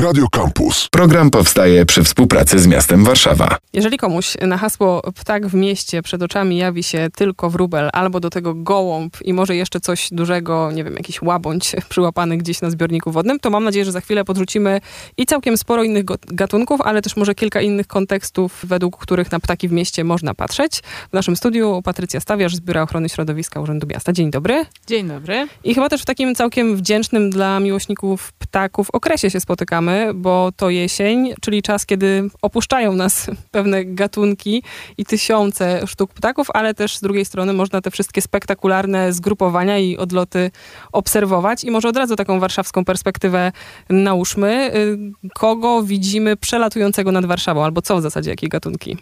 Radio Campus. Program powstaje przy współpracy z miastem Warszawa. Jeżeli komuś na hasło ptak w mieście przed oczami jawi się tylko wróbel albo do tego gołąb i może jeszcze coś dużego, nie wiem, jakiś łabądź przyłapany gdzieś na zbiorniku wodnym, to mam nadzieję, że za chwilę podrzucimy i całkiem sporo innych gatunków, ale też może kilka innych kontekstów, według których na ptaki w mieście można patrzeć. W naszym studiu Patrycja Stawiarz z Biura Ochrony Środowiska Urzędu Miasta. Dzień dobry. Dzień dobry. I chyba też w takim całkiem wdzięcznym dla miłośników ptaków okresie się spotykamy, bo to jesień, czyli czas, kiedy opuszczają nas pewne gatunki i tysiące sztuk ptaków, ale też z drugiej strony można te wszystkie spektakularne zgrupowania i odloty obserwować. I może od razu taką warszawską perspektywę nałóżmy. Y, kogo widzimy przelatującego nad Warszawą, albo co w zasadzie, jakie gatunki?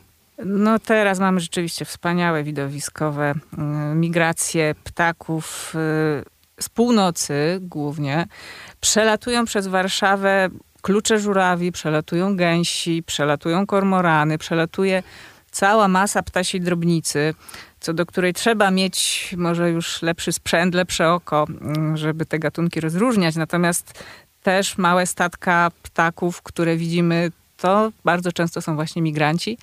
No teraz mamy rzeczywiście wspaniałe widowiskowe y, migracje ptaków y, z północy głównie. Przelatują przez Warszawę klucze żurawi, przelatują gęsi, przelatują kormorany, przelatuje cała masa ptasiej drobnicy, co do której trzeba mieć może już lepszy sprzęt, lepsze oko, mm, żeby te gatunki rozróżniać. Natomiast też małe statka ptaków, które widzimy, to bardzo często są właśnie migranci,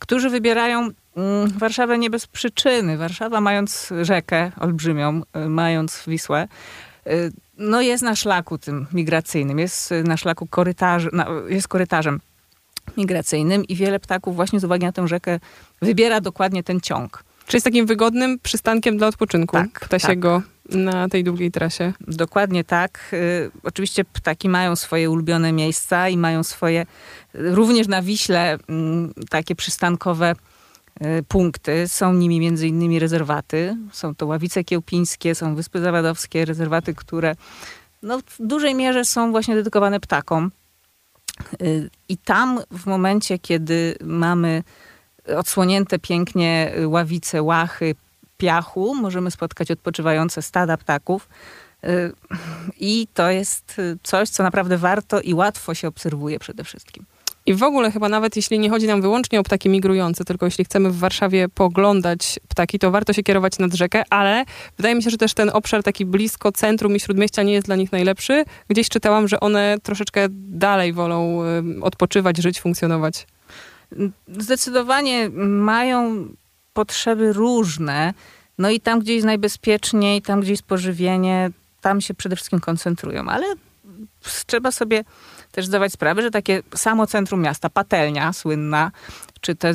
którzy wybierają mm, Warszawę nie bez przyczyny. Warszawa mając rzekę olbrzymią, y, mając Wisłę, y, no jest na szlaku tym migracyjnym, jest na szlaku korytarzy, jest korytarzem migracyjnym i wiele ptaków właśnie z uwagi na tę rzekę wybiera dokładnie ten ciąg. Czyli jest takim wygodnym przystankiem dla odpoczynku tak, ptasiego tak. na tej długiej trasie. Dokładnie tak. Y, oczywiście ptaki mają swoje ulubione miejsca i mają swoje, również na Wiśle, mm, takie przystankowe y, punkty. Są nimi między innymi rezerwaty. Są to Ławice Kiełpińskie, są Wyspy Zawadowskie, rezerwaty, które no, w dużej mierze są właśnie dedykowane ptakom. Y, I tam w momencie, kiedy mamy odsłonięte pięknie ławice, łachy, piachu, możemy spotkać odpoczywające stada ptaków. Y, I to jest coś, co naprawdę warto i łatwo się obserwuje przede wszystkim. I w ogóle chyba nawet jeśli nie chodzi nam wyłącznie o ptaki migrujące, tylko jeśli chcemy w Warszawie poglądać ptaki, to warto się kierować nad rzekę, ale wydaje mi się, że też ten obszar taki blisko centrum i śródmieścia nie jest dla nich najlepszy. Gdzieś czytałam, że one troszeczkę dalej wolą odpoczywać, żyć, funkcjonować. Zdecydowanie mają potrzeby różne. No i tam, gdzie jest najbezpieczniej, tam, gdzie jest pożywienie, tam się przede wszystkim koncentrują. Ale trzeba sobie też zdawać sprawę, że takie samo centrum miasta, patelnia słynna, czy te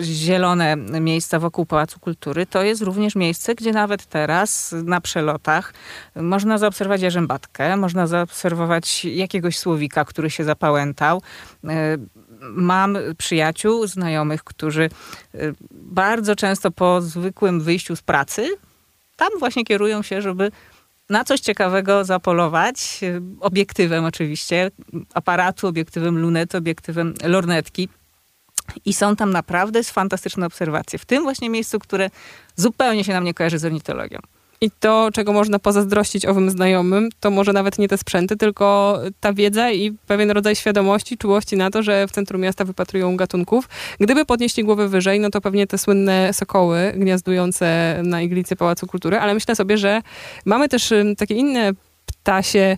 zielone miejsca wokół Pałacu Kultury, to jest również miejsce, gdzie nawet teraz na przelotach można zaobserwować jarzębatkę, można zaobserwować jakiegoś słowika, który się zapałętał. E, mam przyjaciół, znajomych, którzy e, bardzo często po zwykłym wyjściu z pracy tam właśnie kierują się, żeby na coś ciekawego zapolować, obiektywem oczywiście, aparatu, obiektywem lunety, obiektywem lornetki. I są tam naprawdę fantastyczne obserwacje. W tym właśnie miejscu, które zupełnie się nam nie kojarzy z ornitologią. I to, czego można pozazdrościć owym znajomym, to może nawet nie te sprzęty, tylko ta wiedza i pewien rodzaj świadomości, czułości na to, że w centrum miasta wypatrują gatunków. Gdyby podnieśli głowę wyżej, no to pewnie te słynne sokoły gniazdujące na iglicy Pałacu Kultury, ale myślę sobie, że mamy też takie inne ptasie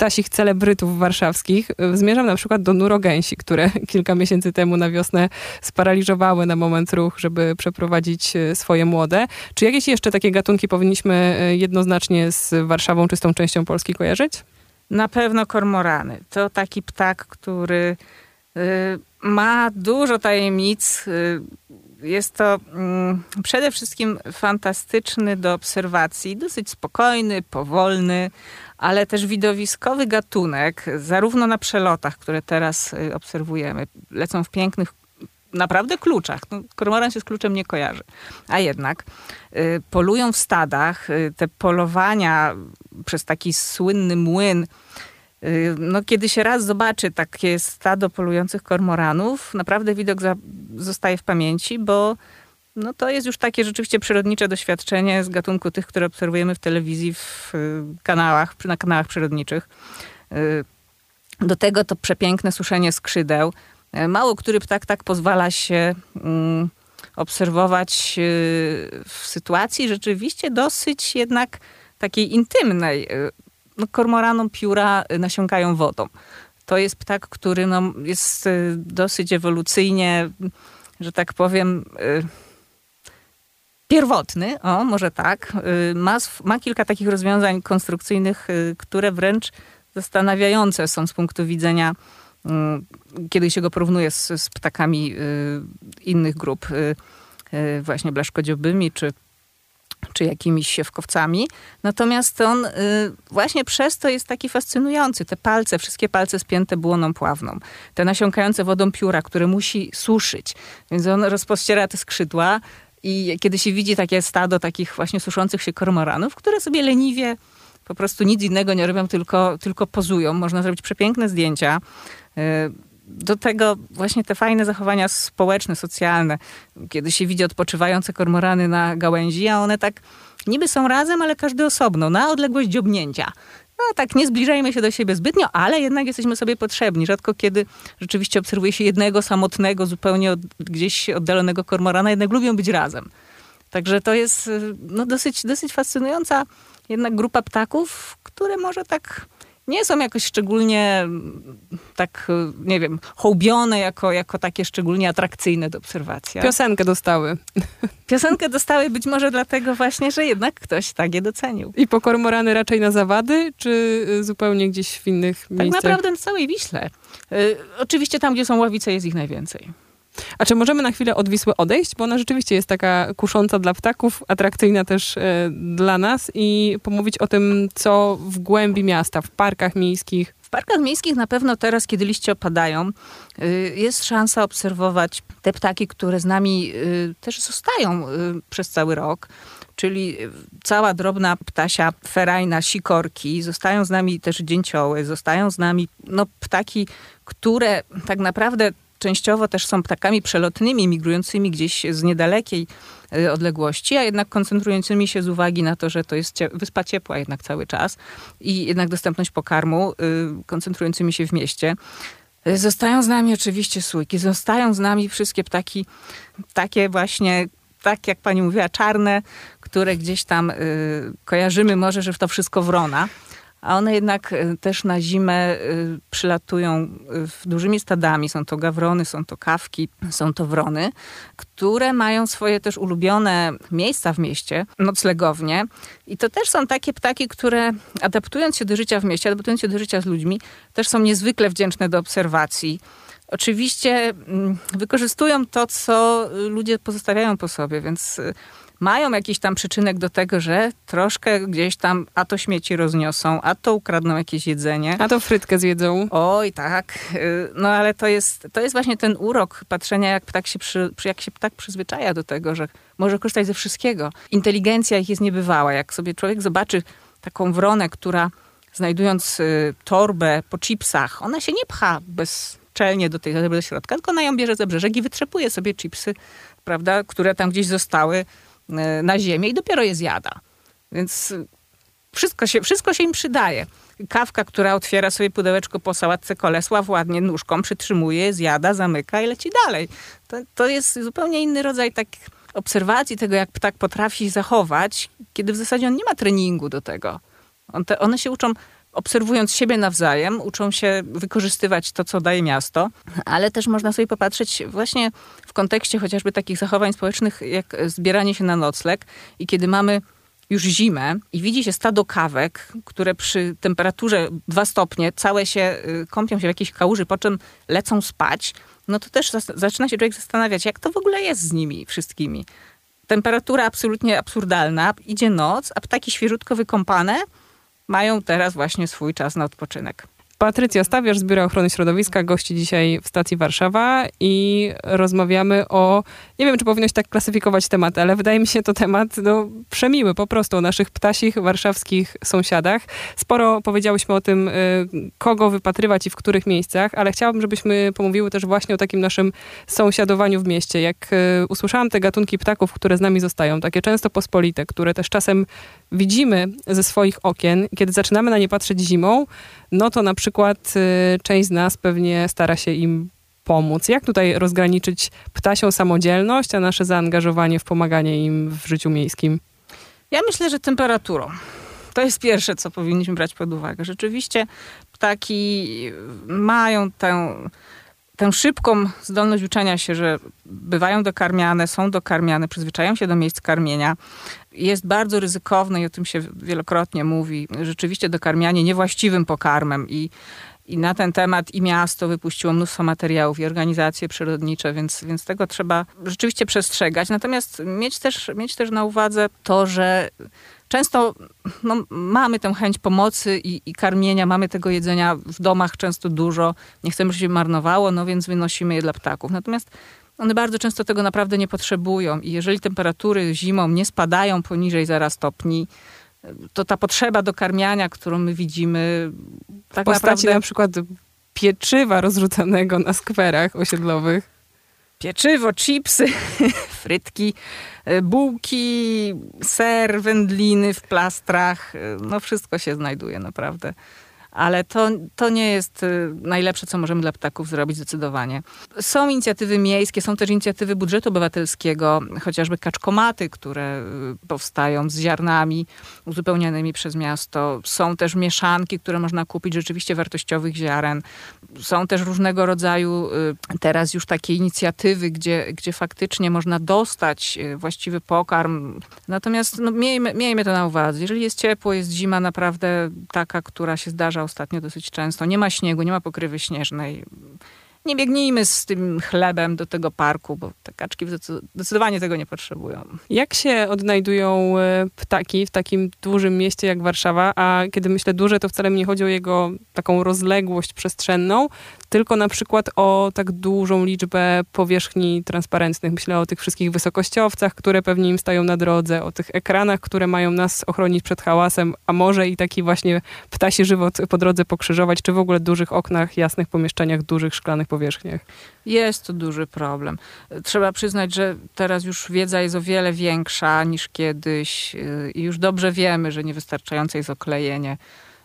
ptasich celebrytów warszawskich. Zmierzam na przykład do nurogęsi, które kilka miesięcy temu na wiosnę sparaliżowały na moment ruch, żeby przeprowadzić e, swoje młode. Czy jakieś jeszcze takie gatunki powinniśmy e, jednoznacznie z Warszawą, czystą częścią Polski kojarzyć? Na pewno kormorany. To taki ptak, który y, ma dużo tajemnic. Y, jest to mm, przede wszystkim fantastyczny do obserwacji, dosyć spokojny, powolny, ale też widowiskowy gatunek, zarówno na przelotach, które teraz y, obserwujemy, lecą w pięknych naprawdę kluczach. No, kormoran się z kluczem nie kojarzy. A jednak y, polują w stadach. Y, te polowania przez taki słynny młyn y, no, kiedy się raz zobaczy takie stado polujących kormoranów, naprawdę widok za, zostaje w pamięci, bo no to jest już takie rzeczywiście przyrodnicze doświadczenie z gatunku tych, które obserwujemy w telewizji, w y, kanałach, na kanałach przyrodniczych. Y, do tego to przepiękne suszenie skrzydeł. Y, mało który ptak tak pozwala się mm, obserwować w sytuacji rzeczywiście dosyć jednak takiej intymnej. No, kormoranom pióra nasiąkają wodą to jest ptak, który no, jest dosyć ewolucyjnie, że tak powiem, pierwotny, o może tak. Y, ma, ma kilka takich rozwiązań konstrukcyjnych, które wręcz zastanawiające są z punktu widzenia, kiedy się go porównuje z, z ptakami innych grup, właśnie blaszkodziobymi czy czy jakimiś siewkowcami. Natomiast on y, właśnie przez to jest taki fascynujący. Te palce, wszystkie palce spięte błoną pławną. Te nasiąkające wodą pióra, które musi suszyć. Więc on rozpościera te skrzydła i kiedy się widzi takie stado takich właśnie suszących się kormoranów, które sobie leniwie po prostu nic innego nie robią, tylko, tylko pozują. Można zrobić przepiękne zdjęcia. Y, do tego właśnie te fajne zachowania społeczne, socjalne, kiedy się widzi odpoczywające kormorany na gałęzi, a one tak niby są razem, ale każdy osobno, na odległość dziobnięcia. No tak, nie zbliżajmy się do siebie zbytnio, ale jednak jesteśmy sobie potrzebni. Rzadko kiedy rzeczywiście obserwuje się jednego samotnego, zupełnie od, gdzieś oddalonego kormorana, jednak lubią być razem. Także to jest no, dosyć, dosyć fascynująca jednak grupa ptaków, które może tak nie są jakoś szczególnie tak, nie wiem, hołbione jako, jako takie szczególnie atrakcyjne do obserwacji. Piosenkę dostały. Piosenkę dostały być może dlatego właśnie, że jednak ktoś tak je docenił. I po kormorany raczej na zawady, czy zupełnie gdzieś w innych tak miejscach? Tak naprawdę w całej Wiśle. Y, oczywiście tam, gdzie są ławice, jest ich najwięcej. A czy możemy na chwilę od Wisły odejść? Bo ona rzeczywiście jest taka kusząca dla ptaków, atrakcyjna też e, dla nas i pomówić o tym, co w głębi miasta, w parkach miejskich. W parkach miejskich na pewno teraz, kiedy liście opadają, y, jest szansa obserwować te ptaki, które z nami y, też zostają przez cały rok czyli cała drobna ptasia ferajna, sikorki, zostają z nami też dzięcioły, zostają z nami no, ptaki, które tak naprawdę częściowo też są ptakami przelotnymi, migrującymi gdzieś z niedalekiej y, odległości, a jednak koncentrującymi się z uwagi na to, że to jest wyspa ciepła jednak cały czas i jednak dostępność pokarmu, y, koncentrującymi się w mieście. Y, zostają z nami oczywiście sójki, zostają z nami wszystkie ptaki, takie właśnie, tak jak pani mówiła, czarne, które gdzieś tam kojarzymy może, że to wszystko wrona a one jednak e, też na zimę e, przylatują e, dużymi stadami. Są to gawrony, są to kawki, są to wrony, które mają swoje też ulubione miejsca w mieście, noclegownie. I to też są takie ptaki, które adaptując się do życia w mieście, adaptując się do życia z ludźmi, też są niezwykle wdzięczne do obserwacji. Oczywiście mm, wykorzystują to, co ludzie pozostawiają po sobie, więc mają jakiś tam przyczynek do tego, że troszkę gdzieś tam a to śmieci rozniosą, a to ukradną jakieś jedzenie. A to frytkę zjedzą. Oj, tak. Y, no ale to jest, to jest właśnie ten urok patrzenia, jak ptak się, przy, jak się ptak przyzwyczaja do tego, że może korzystać ze wszystkiego. Inteligencja ich jest niebywała. Jak sobie człowiek zobaczy taką wronę, która znajdując y, torbę po chipsach, ona się nie pcha bezczelnie do tej do środka, tylko ona ją bierze za brzeżek i wytrzepuje sobie chipsy, prawda, które tam gdzieś zostały na ziemię i dopiero je zjada. Więc wszystko się, wszystko się im przydaje. Kawka, która otwiera sobie pudełeczko po sałatce kolesła, ładnie nóżką przytrzymuje, zjada, zamyka i leci dalej. To, to jest zupełnie inny rodzaj tak obserwacji tego, jak ptak potrafi zachować, kiedy w zasadzie on nie ma treningu do tego. On te, one się uczą obserwując siebie nawzajem, uczą się wykorzystywać to, co daje miasto, ale też można sobie popatrzeć właśnie w kontekście chociażby takich zachowań społecznych, jak zbieranie się na nocleg i kiedy mamy już zimę i widzi się stado kawek, które przy temperaturze 2 stopnie całe się y, kąpią się w jakiejś kałuży, po czym lecą spać, no to też zaczyna się człowiek zastanawiać, jak to w ogóle jest z nimi wszystkimi. Temperatura absolutnie absurdalna, idzie noc, a ptaki świeżutko wykąpane, mają teraz właśnie swój czas na odpoczynek. Patrycja Stawiarz z Biura Ochrony Środowiska gości dzisiaj w stacji Warszawa i rozmawiamy o, nie wiem czy powinno się tak klasyfikować temat, ale wydaje mi się to temat no, przemiły po prostu o naszych ptasich warszawskich sąsiadach. Sporo powiedziałyśmy o tym, y, kogo wypatrywać i w których miejscach, ale chciałabym, żebyśmy pomówiły też właśnie o takim naszym sąsiadowaniu w mieście. Jak y, usłyszałam te gatunki ptaków, które z nami zostają, takie często pospolite, które też czasem widzimy ze swoich okien, kiedy zaczynamy na nie patrzeć zimą, no to na przykład y, część z nas pewnie stara się im pomóc. Jak tutaj rozgraniczyć ptasią samodzielność, a nasze zaangażowanie w pomaganie im w życiu miejskim? Ja myślę, że temperaturą. To jest pierwsze, co powinniśmy brać pod uwagę. Rzeczywiście ptaki mają tę, tę szybką zdolność uczenia się, że bywają dokarmiane, są dokarmiane, przyzwyczajają się do miejsc karmienia. Jest bardzo ryzykowne i o tym się wielokrotnie mówi, rzeczywiście dokarmianie niewłaściwym pokarmem i i na ten temat i miasto wypuściło mnóstwo materiałów i organizacje przyrodnicze, więc, więc tego trzeba rzeczywiście przestrzegać. Natomiast mieć też, mieć też na uwadze to, że często no, mamy tę chęć pomocy i, i, karmienia, mamy tego jedzenia w domach często dużo, nie chcemy, żeby się marnowało, no więc wynosimy je dla ptaków. Natomiast one bardzo często tego naprawdę nie potrzebują i jeżeli temperatury zimą nie spadają poniżej 0 stopni, to ta potrzeba dokarmiania, którą my widzimy, tak w postaci naprawdę... na przykład pieczywa rozrzucanego na skwerach osiedlowych. Pieczywo, chipsy, frytki, e, bułki, ser, wędliny w plastrach. E, no wszystko się znajduje naprawdę ale to, to nie jest y, najlepsze, co możemy dla ptaków zrobić zdecydowanie. Są inicjatywy miejskie, są też inicjatywy budżetu obywatelskiego, chociażby kaczkomaty, które y, powstają z ziarnami uzupełnianymi przez miasto. Są też mieszanki, które można kupić rzeczywiście wartościowych ziaren. Są też różnego rodzaju y, teraz już takie inicjatywy, gdzie, gdzie faktycznie można dostać właściwy pokarm. Natomiast no, miejmy, miejmy to na uwadze. Jeżeli jest ciepło, jest zima naprawdę taka, która się zdarza ostatnio dosyć często. Nie ma śniegu, nie ma pokrywy śnieżnej nie biegnijmy z tym chlebem do tego parku, bo te kaczki zdecydowanie tego nie potrzebują. Jak się odnajdują e, ptaki w takim dużym mieście jak Warszawa? A kiedy myślę duże, to wcale mi nie chodzi o jego taką rozległość przestrzenną, tylko na przykład o tak dużą liczbę powierzchni transparentnych. Myślę o tych wszystkich wysokościowcach, które pewnie im stają na drodze, o tych ekranach, które mają nas ochronić przed hałasem, a może i taki właśnie ptasi żywot po drodze pokrzyżować, czy w ogóle dużych oknach, jasnych pomieszczeniach, dużych szklanych powierzchniach. Jest to duży problem. Trzeba przyznać, że teraz już wiedza jest o wiele większa niż kiedyś y, i już dobrze wiemy, że niewystarczające jest oklejenie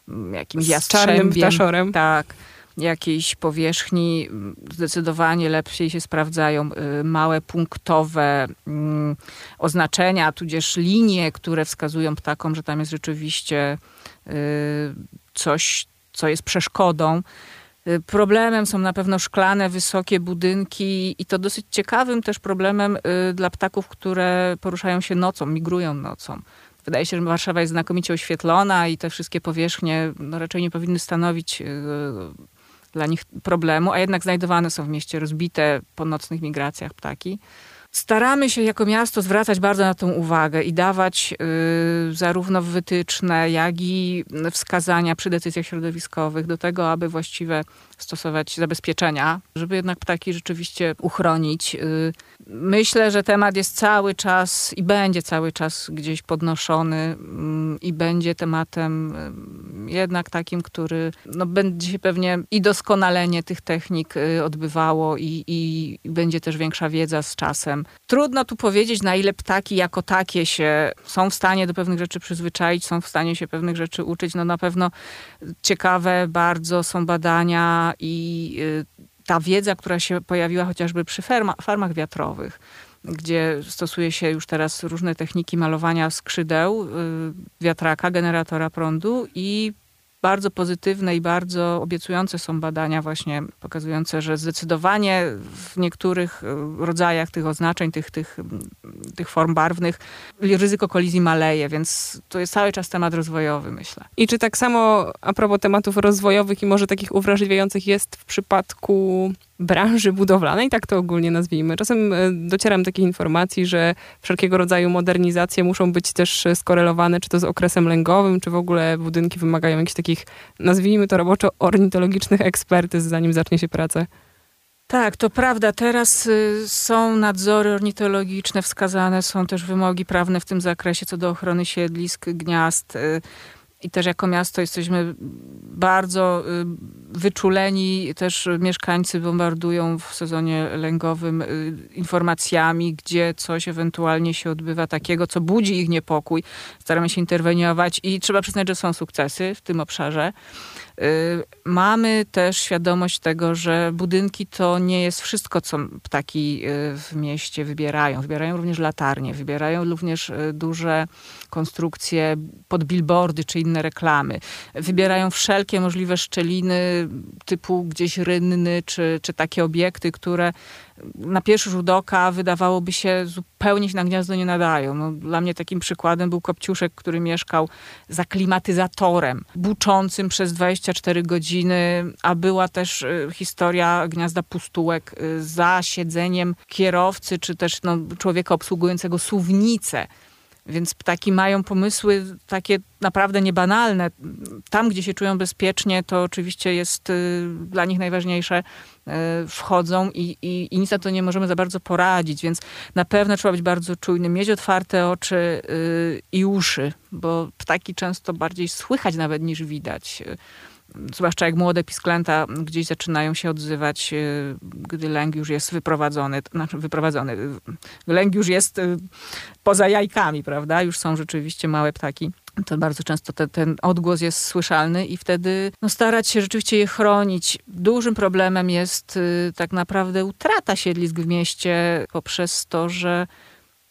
mm, jakimś jastrzębiem. ptaszorem. Tak jakiejś powierzchni zdecydowanie lepiej się sprawdzają y, małe punktowe mm, oznaczenia, tudzież linie, które wskazują ptakom, że tam jest rzeczywiście y, coś, co jest przeszkodą. Y, problemem są na pewno szklane, wysokie budynki i to dosyć ciekawym też problemem y, dla ptaków, które poruszają się nocą, migrują nocą. Wydaje się, że Warszawa jest znakomicie oświetlona i te wszystkie powierzchnie no, raczej nie powinny stanowić y, dla nich problemu, a jednak znajdowane są w mieście rozbite po nocnych migracjach ptaki. Staramy się jako miasto zwracać bardzo na tą uwagę i dawać y, zarówno wytyczne, jak i wskazania przy decyzjach środowiskowych do tego, aby właściwe stosować zabezpieczenia, żeby jednak ptaki rzeczywiście uchronić. Y, myślę, że temat jest cały czas i będzie cały czas gdzieś podnoszony mm, i będzie tematem y, jednak takim, który no, będzie się pewnie i doskonalenie tych technik y, odbywało i, i będzie też większa wiedza z czasem. Trudno tu powiedzieć, na ile ptaki jako takie się są w stanie do pewnych rzeczy przyzwyczaić, są w stanie się pewnych rzeczy uczyć. No na pewno ciekawe bardzo są badania i y, ta wiedza, która się pojawiła chociażby przy farmach wiatrowych, gdzie stosuje się już teraz różne techniki malowania skrzydeł y, wiatraka, generatora prądu i bardzo pozytywne i bardzo obiecujące są badania właśnie pokazujące, że zdecydowanie w niektórych e, rodzajach tych oznaczeń, tych, tych, tych form barwnych ryzyko kolizji maleje, więc to jest cały czas temat rozwojowy, myślę. I czy tak samo a propos tematów rozwojowych i może takich uwrażliwiających jest w przypadku branży budowlanej, tak to ogólnie nazwijmy. Czasem e, docieram takich informacji, że wszelkiego rodzaju modernizacje muszą być też skorelowane, czy to z okresem lęgowym, czy w ogóle budynki wymagają jakichś takich, nazwijmy to roboczo, ornitologicznych ekspertyz, zanim zacznie się praca. Tak, to prawda. Teraz y, są nadzory ornitologiczne wskazane, są też wymogi prawne w tym zakresie co do ochrony siedlisk, gniazd. I też jako miasto jesteśmy bardzo y, wyczuleni. Też mieszkańcy bombardują w sezonie lęgowym y, informacjami, gdzie coś ewentualnie się odbywa takiego, co budzi ich niepokój. Staramy się interweniować i trzeba przyznać, że są sukcesy w tym obszarze. Mamy też świadomość tego, że budynki to nie jest wszystko, co ptaki w mieście wybierają. Wybierają również latarnie, wybierają również duże konstrukcje pod billboardy czy inne reklamy. Wybierają wszelkie możliwe szczeliny typu gdzieś rynny czy, czy takie obiekty, które na pierwszy rzut oka wydawałoby się zupełnie się na gniazdo nie nadają. No, dla mnie takim przykładem był Kopciuszek, który mieszkał za klimatyzatorem, buczącym przez 24 godziny, a była też y, historia gniazda pustułek y, za siedzeniem kierowcy, czy też no, człowieka obsługującego suwnicę. Więc ptaki mają pomysły takie naprawdę niebanalne. Tam, gdzie się czują bezpiecznie, to oczywiście jest y, dla nich najważniejsze. Y, wchodzą i, i, i nic na to nie możemy za bardzo poradzić, więc na pewno trzeba być bardzo czujnym, mieć otwarte oczy y, i uszy, bo ptaki często bardziej słychać nawet niż widać zwłaszcza jak młode pisklęta gdzieś zaczynają się odzywać, y, gdy lęk już jest wyprowadzony, znaczy wyprowadzony, lęk już jest y, poza jajkami, prawda? Już są rzeczywiście małe ptaki to bardzo często te, ten odgłos jest słyszalny i wtedy no, starać się rzeczywiście je chronić. Dużym problemem jest tak naprawdę utrata siedlisk w mieście poprzez to, że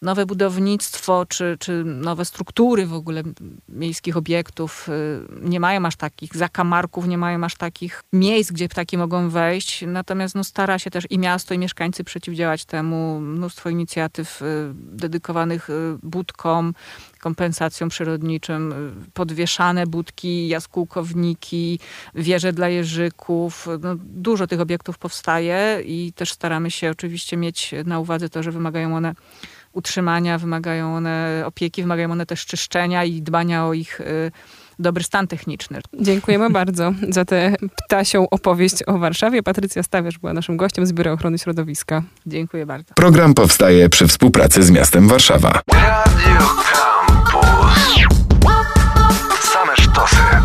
nowe budownictwo czy, czy nowe struktury w ogóle miejskich obiektów y, nie mają aż takich zakamarków, nie mają aż takich miejsc, gdzie ptaki mogą wejść. Natomiast no, stara się też i miasto, i mieszkańcy przeciwdziałać temu. Mnóstwo inicjatyw y, dedykowanych y, budkom, kompensacjom przyrodniczym, podwieszane budki, jaskółkowniki, wieże dla jeżyków. No, dużo tych obiektów powstaje i też staramy się oczywiście mieć na uwadze to, że wymagają one utrzymania, wymagają one opieki, wymagają one też czyszczenia i dbania o ich y, dobry stan techniczny. Dziękujemy bardzo za tę ptasią opowieść o Warszawie. Patrycja Stawiasz była naszym gościem z Biura Ochrony Środowiska. Dziękuję bardzo. Program powstaje przy współpracy z miastem Warszawa. Radio Campus. Same sztosy.